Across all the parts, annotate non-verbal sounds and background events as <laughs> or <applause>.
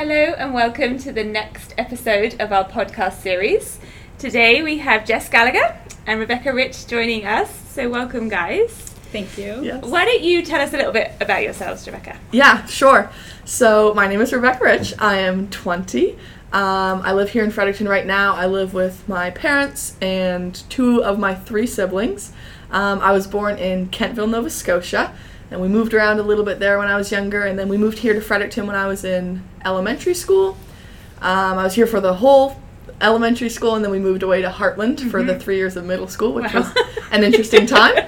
Hello and welcome to the next episode of our podcast series. Today we have Jess Gallagher and Rebekah Rich joining us. So welcome guys. Thank you. Yes. Why don't you tell us a little bit about yourselves, Rebekah? Yeah, sure. So my name is Rebekah Rich. I am 20. Um, I live here in Fredericton right now. I live with my parents and two of my three siblings. Um, I was born in Kentville, Nova Scotia, and we moved around a little bit there when I was younger, and then we moved here to Fredericton when I was in elementary school. Um, I was here for the whole elementary school, and then we moved away to Hartland for the three years of middle school, which Wow. was <laughs> an interesting time.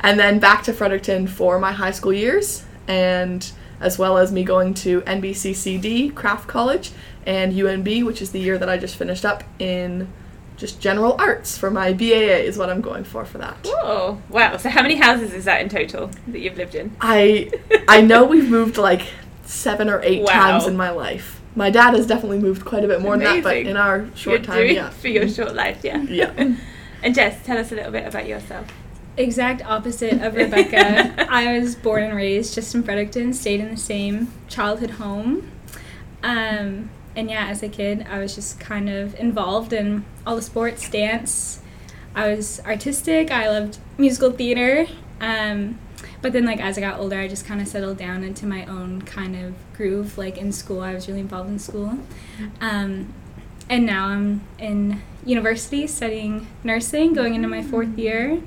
And then back to Fredericton for my high school years, and as well as me going to NBCCD Craft College and UNB, which is the year that I just finished up in just general arts for my BAA is what I'm going for for that. Oh, wow. So how many houses is that in total that you've lived in? I <laughs> I know we've moved like seven or eight Wow. times in my life. My dad has definitely moved quite a bit more than that, but in our short You're time, doing <laughs> yeah. For your short life, yeah. Yeah. <laughs> And Jess, tell us a little bit about yourself. Exact opposite of Rebekah. I was born and raised just in Fredericton, stayed in the same childhood home. Um, and yeah, as a kid, I was just kind of involved in all the sports, dance. I was artistic. I loved musical theater. Um, but then, like as I got older, I just kind of settled down into my own kind of groove. Like in school, I was really involved in school. Um, and now I'm in university studying nursing, going into my fourth year.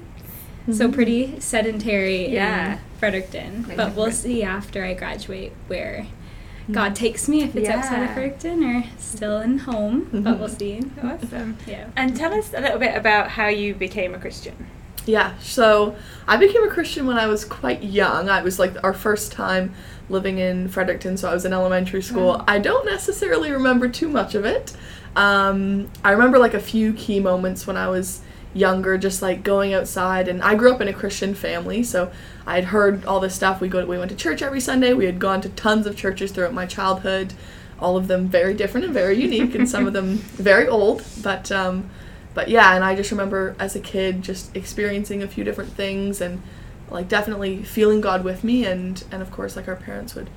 So Mhm. pretty sedentary Yeah. in Fredericton. But we'll see after I graduate where Mm-hmm. God takes me, if it's outside of Yeah. Fredericton or still in home. But we'll mm-hmm. see. <laughs> Awesome. Yeah. And tell us a little bit about how you became a Christian. Yeah, so I became a Christian when I was quite young. I was like our first time living in Fredericton, so I was in elementary school. Wow. I don't necessarily remember too much of it. Um, I remember like a few key moments when I was younger, just like going outside. And I grew up in a Christian family, so I had heard all this stuff. We go, we went to church every Sunday. We had gone to tons of churches throughout my childhood. All of them very different and very unique, and some of them <laughs> very old. But um, but yeah, and I just remember as a kid just experiencing a few different things and like definitely feeling God with me and and of course like our parents would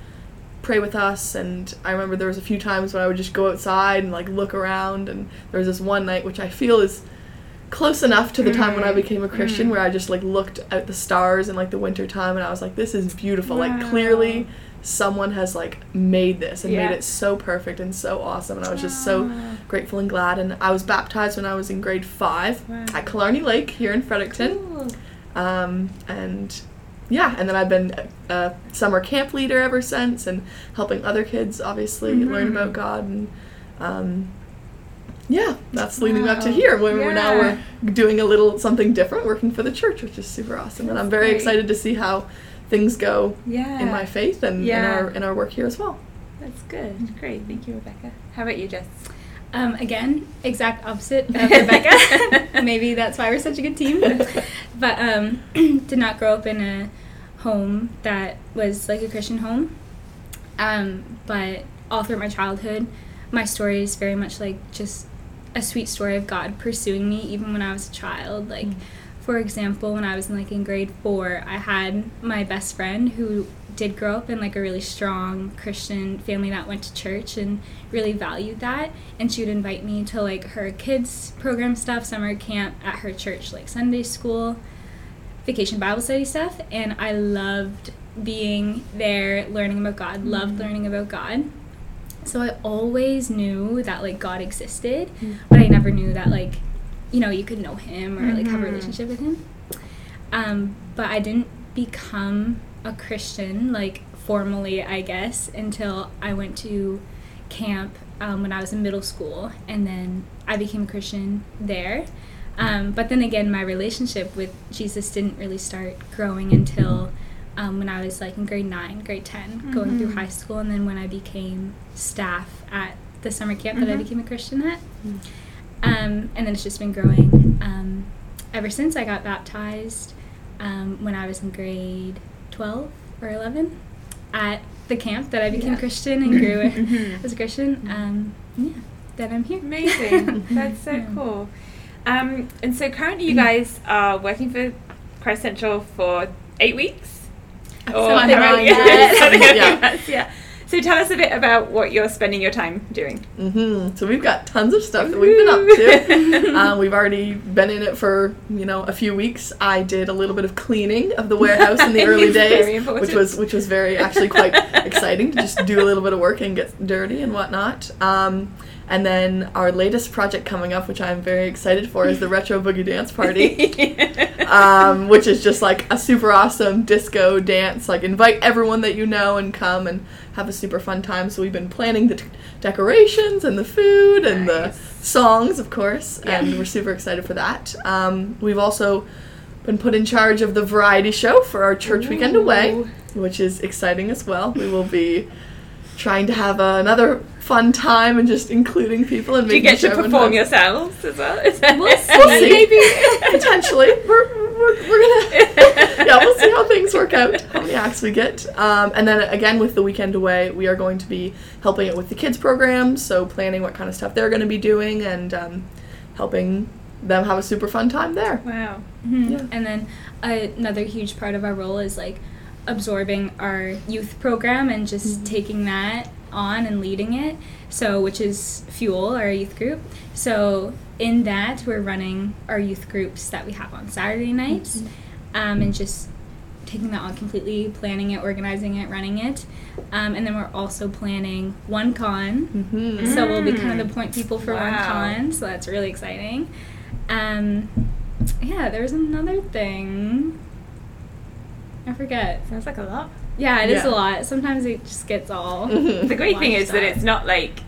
pray with us and I remember there was a few times when I would just go outside and like look around and there was this one night which I feel is close enough to the time when I Mm, became a Christian where I just like looked at the stars in like the winter time and I was like this is beautiful like clearly someone has like made this and Yeah. made it so perfect and so awesome and I was just so grateful and glad. And I was baptized when I was in grade five Wow. at Killarney Lake here in Fredericton. Cool. Um, and yeah, and then I've been a, a summer camp leader ever since and helping other kids obviously learn Mhm. about God. And um, yeah, that's leading up to here where we're now we're doing a little something different, working for the church, which is super awesome. and I'm very great. excited to see how things go Yeah. in my faith and Yeah. in our in our work here as well. That's good. Great. Thank you, Rebekah. How about you, Jess? Um, again, exact opposite of <laughs> Rebekah. Maybe that's why we're such a good team. <laughs> But um, <clears throat> did not grow up in a home that was like a Christian home. Um, but all through my childhood, my story is very much like just a sweet story of God pursuing me even when I was a child. Like, Mm. for example, when I was in like in grade four, I had my best friend who did grow up in like a really strong Christian family that went to church and really valued that. And she would invite me to like her kids program stuff, summer camp at her church, like Sunday school, vacation Bible study stuff. And I loved being there, learning about God, loved learning about God. So I always knew that like God existed, Mm. but I never knew that like, you know, you could know him or like have a Mhm. relationship with him. Um, but I didn't become a Christian like formally, I guess, until I went to camp um, when I was in middle school, and then I became a Christian there. Um, but then again, my relationship with Jesus didn't really start growing until um, when I was like in grade nine, grade 10, going through Mhm. high school, and then when I became staff at the summer camp that I Mhm. became a Christian at. Mm. Um, and then it's just been growing um, ever since I got baptized um, when I was in grade 12 or 11 at the camp that I became Yeah. Christian and grew <laughs> Mhm. as a Christian. Um, yeah, then I'm here. Amazing. <laughs> That's so Yeah. cool. Um, and so currently, you guys are working for Christ Central for eight weeks. Or Something am I like that. Something Yeah. that, yeah. So tell us a bit about what you're spending your time doing. hmm So we've got tons of stuff that we've been up to. um, we've already been in it for you know a few weeks. I did a little bit of cleaning of the warehouse in the <laughs> early days, which was which was very actually quite <laughs> exciting to just do a little bit of work and get dirty and whatnot. Um, and then our latest project coming up, which I'm very excited for, is the <laughs> retro boogie dance party. <laughs> um, which is just like a super awesome disco dance. Like invite everyone that you know and come and have a super fun time. So we've been planning the t- decorations and the food and the songs, of course, Yeah. and we're super excited for that. Um, we've also been put in charge of the variety show for our church weekend away, which is exciting as well. We will be trying to have uh, another fun time and just including people and Do you making get sure to perform has- yourselves as well? Is that- We'll see. <laughs> We'll see. Maybe potentially. We're, we're, we're gonna <laughs> yeah, we'll see how things work out. How many acts we get. Um, and then again with the weekend away, we are going to be helping it with the kids program. So planning what kind of stuff they're going to be doing and um, helping them have a super fun time there. Wow. Mhm. Yeah. And then uh, another huge part of our role is like absorbing our youth program and just Mhm. taking that on and leading it. So, which is Fuel, our youth group. So, in that, we're running our youth groups that we have on Saturday nights um, and just taking that on completely, planning it, organizing it, running it. Um, and then we're also planning one con. Mm-hmm. So we'll be kind Mm. of the point people for Wow. one con, so that's really exciting. Um, yeah, there was another thing. I forget. Sounds like a lot. Yeah, it is Yeah. a lot. Sometimes it just gets all. <laughs> The great thing is that that. it's not like,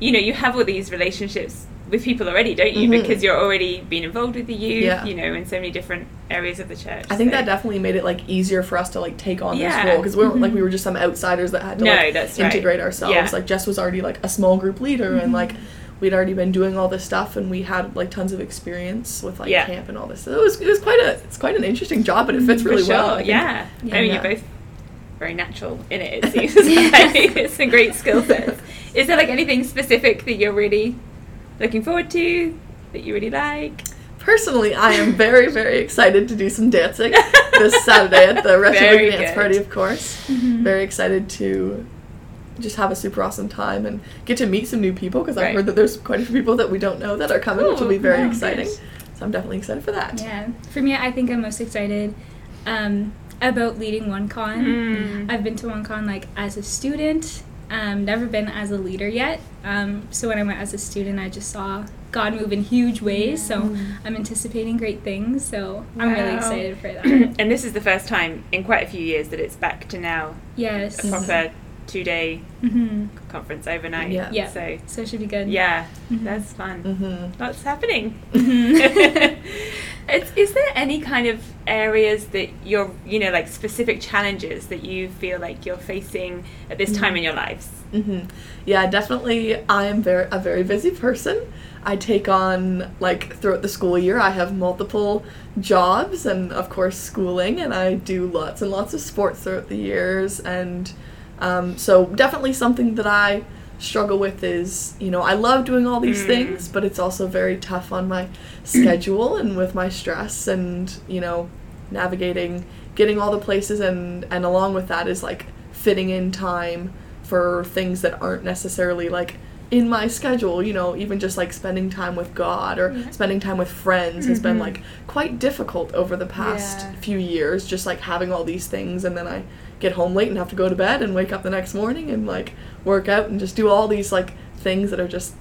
you know, you have all these relationships with people already, don't you? Mhm. Because you're already being involved with the youth, Yeah. you know, in so many different areas of the church. I think so- that definitely made it like easier for us to like take on Yeah. this role because we weren't like Mhm. we were just some outsiders that had to No, like that's right. integrate ourselves. Yeah. Like Jess was already like a small group leader and Mhm. like we'd already been doing all this stuff and we had like tons of experience with like Yeah. camp and all this. So it was it was quite a it's quite an interesting job, but it fits really sure, well. I yeah. Yeah. I mean, Yeah. you're both very natural in it, it <laughs> seems like. <laughs> It's a great skill set. Is there like anything specific that you're really looking forward to, that you really like? Personally, I am very very excited to do some dancing <laughs> this Saturday at the Retro Dance good. Party, of course. Mhm. Very excited to just have a super awesome time and get to meet some new people because I've heard that there's quite a few people that we don't know that are coming, which will be very wow, exciting. good. So I'm definitely excited for that. Yeah, for me, I think I'm most excited um, about leading one con. Mm. I've been to one con like as a student, um, never been as a leader yet. Um, so when I went as a student, I just saw God move in huge ways. So Mm. I'm anticipating great things. So I'm really excited for <clears throat> that. and this is the first time in quite a few years that it's back to now yes. a proper two day hmm conference overnight. Yeah. Yeah. So, So it should be good. yeah, Mhm. that's fun. Mm-hmm. Lots happening. Mhm. <laughs> It's, is there any kind of areas that you're, you know, like specific challenges that you feel like you're facing at this time in your lives? hmm Yeah, definitely. I am very a very busy person. I take on like throughout the school year. I have multiple jobs and of course schooling, and I do lots and lots of sports throughout the years. And um, so definitely something that I struggle with is you know I love doing all these Mm. things, but it's also very tough on my schedule and with my stress and you know navigating getting all the places and and along with that is like fitting in time for things that aren't necessarily like in my schedule you know even just like spending time with god or Yeah. spending time with friends has been Mhm. like quite difficult over the past Yeah. few years just like having all these things and then i get home late and have to go to bed and wake up the next morning and like work out and just do all these like things that are just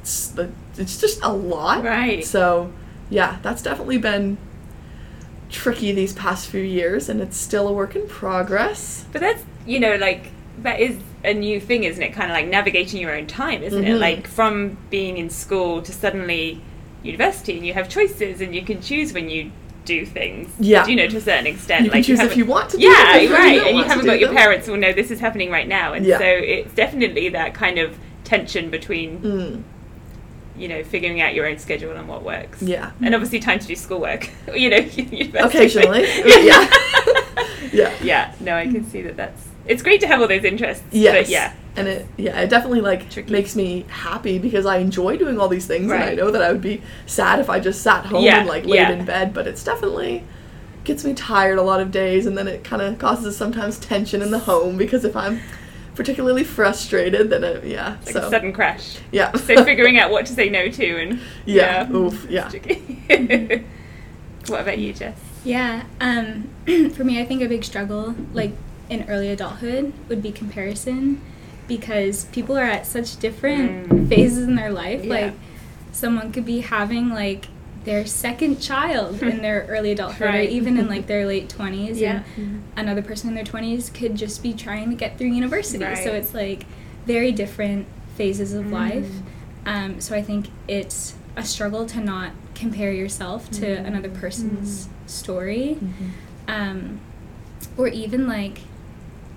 it's just a lot Right. so yeah that's definitely been tricky these past few years and it's still a work in progress But that's, you know, like, that is a new thing, isn't it? Kind of like navigating your own time, isn't it? Mhm. Like, from being in school to suddenly university, and you have choices and you can choose when you do things. Yeah. You know, to a certain extent. you like can choose if you want to do yeah, right. and you haven't got your them. parents who will know this is happening right now. And Yeah. so it's definitely that kind of tension between, Mm, you know, figuring out your own schedule and what works. yeah And obviously time to do schoolwork. <laughs> you know. <laughs> Occasionally, <laughs> yeah. yeah. yeah. No, I can see that that's. It's great to have all those interests. Yes. But yeah. And it yeah, it definitely like Tricky. makes me happy because I enjoy doing all these things and I know that I would be sad if I just sat home Yeah, and like laid yeah. in bed, but it's definitely gets me tired a lot of days and then it kind of causes sometimes tension in the home because if I'm particularly frustrated, then it, yeah. Like so a sudden crash. yeah. So figuring out what to say no to and <laughs> yeah. Oof. Yeah. <laughs> what about you, Jess? Yeah. Um, <clears throat> for me, I think a big struggle, like in early adulthood, would be comparison, because people are at such different Mm. phases in their life. Yeah. Like, someone could be having like their second child in their <laughs> early adulthood, Right. or even in <laughs> like their late twenties. Yeah. And another person in their twenties could just be trying to get through university. Right. So it's like very different phases of life. Mm. Um, so I think it's a struggle to not compare yourself to Mm. another person's story, Mhm. um, or even like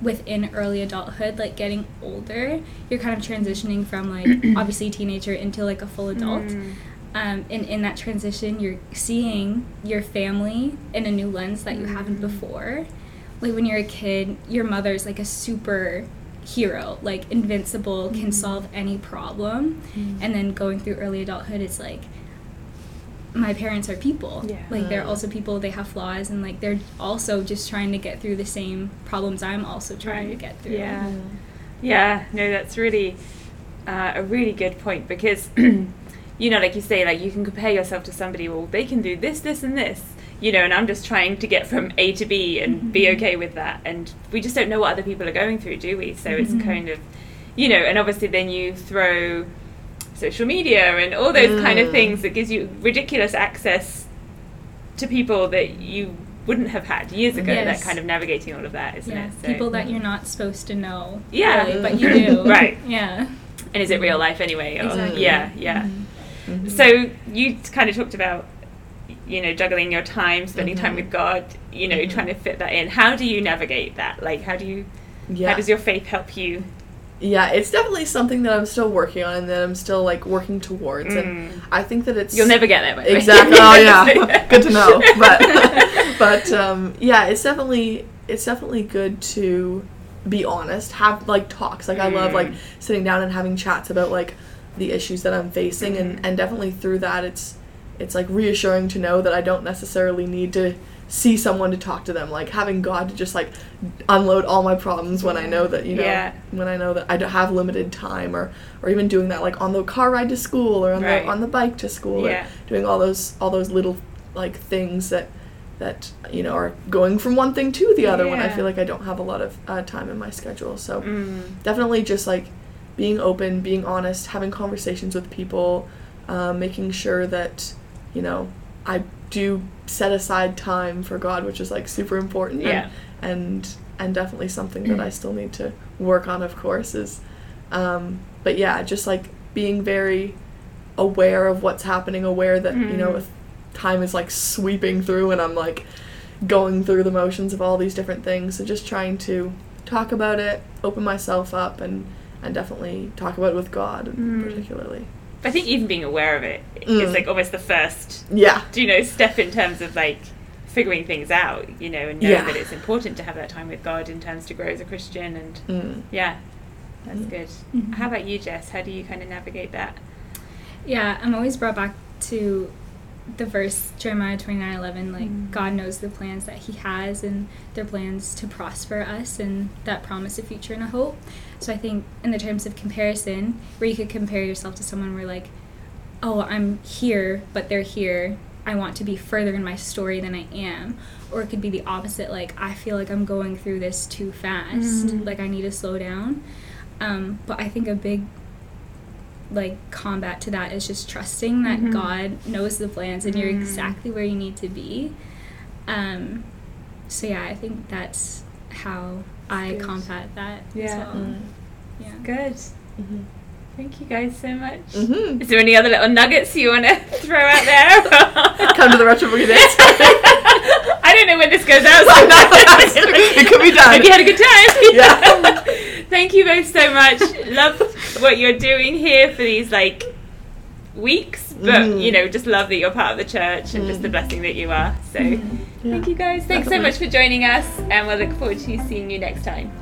within early adulthood, like getting older, you're kind of transitioning from like <clears throat> obviously teenager into like a full adult. Mm. Um, and in that transition, you're seeing your family in a new lens that you haven't Mm. before. Like when you're a kid, your mother's like a super hero, like invincible, can Mm. solve any problem. And then going through early adulthood, it's like my parents are people. Yeah. Like they're Mm. also people, they have flaws, and like they're also just trying to get through the same problems I'm also trying to get through. Yeah. Yeah, no, that's really uh, a really good point because, <clears throat> you know, like you say, like you can compare yourself to somebody. Well, they can do this, this, and this, you know, and I'm just trying to get from A to B and be Mhm. okay with that. And we just don't know what other people are going through, do we? So it's Mhm. kind of, you know, and obviously then you throw social media and all those kind of Mm. things that gives you ridiculous access to people that you wouldn't have had years ago. Yes. That kind of navigating all of that, isn't Yeah, it? So- people that you're not supposed to know. Yeah. really, but you <laughs> do. Right. Yeah. and is it real life anyway? Or- Exactly. Yeah, yeah. Mhm. So you kind of talked about, you know, juggling your time, spending time Mhm. with God, you know, Mhm. trying to fit that in. How do you navigate that? Like, how do you? Yeah. How does your faith help you? Yeah, it's definitely something that I'm still working on and that I'm still like working towards. Mm. And I think that it's You'll never get there. By exactly. Oh yeah, <laughs> good to know. <laughs> But <laughs> but um, yeah, it's definitely it's definitely good to be honest. Have like talks. Like I love like Mm. sitting down and having chats about like the issues that I'm facing, Mhm. and and definitely through that, it's it's like reassuring to know that I don't necessarily need to see someone to talk to them like having god to just like unload all my problems when i know that you know Yeah. when i know that i don't have limited time or or even doing that like on the car ride to school or on Right. the on the bike to school Yeah. or doing all those all those little like things that that you know are going from one thing to the other when i feel like i don't have a lot of uh, time in my schedule so Mm. definitely just like being open, being honest, having conversations with people, um, making sure that you know I do set aside time for God, which is like super important. and- Yeah. And and, definitely something that I still need to work on, of course. Is um, but yeah, just like being very aware of what's happening, aware that you know Mm. if time is like sweeping through and I'm like going through the motions of all these different things. So just trying to talk about it, open myself up, and and definitely talk about it with God, Mm. particularly. I think even being aware of it is Mm. like almost the first, Yeah. you know, step in terms of like figuring things out, you know, and knowing Yeah. that it's important to have that time with God in terms to grow as a Christian and Mm. yeah, that's Mm. good. Mhm. How about you, Jess? How do you kind of navigate that? Yeah, I'm always brought back to the verse Jeremiah 29:11 like Mm. God knows the plans that he has and their plans to prosper us and that promise a future and a hope. So I think in the terms of comparison where you could compare yourself to someone where like oh, I'm here but they're here. I want to be further in my story than I am. Or it could be the opposite like I feel like I'm going through this too fast. Mm. Like I need to slow down. Um, but I think a big like combat to that is just trusting that Mhm. God knows the plans and you're Mm. exactly where you need to be. Um, so yeah, I think that's how I combat that. as Yeah. well. Mm. Yeah. Good. Mm-hmm. Thank you guys so much. Mm-hmm. Is there any other little nuggets you want to <laughs> throw out there? <laughs> Come to the retro boogie dance. I don't know when this goes out. so- <laughs> it could be done. Hope you had a good time. Yeah. Thank you both so much. Love what you're doing here for these like weeks, but Mm. you know, just love that you're part of the church and just the Mm. blessing that you are. So. Yeah. thank you guys. Thanks so much for joining us, and we'll look forward to seeing you next time.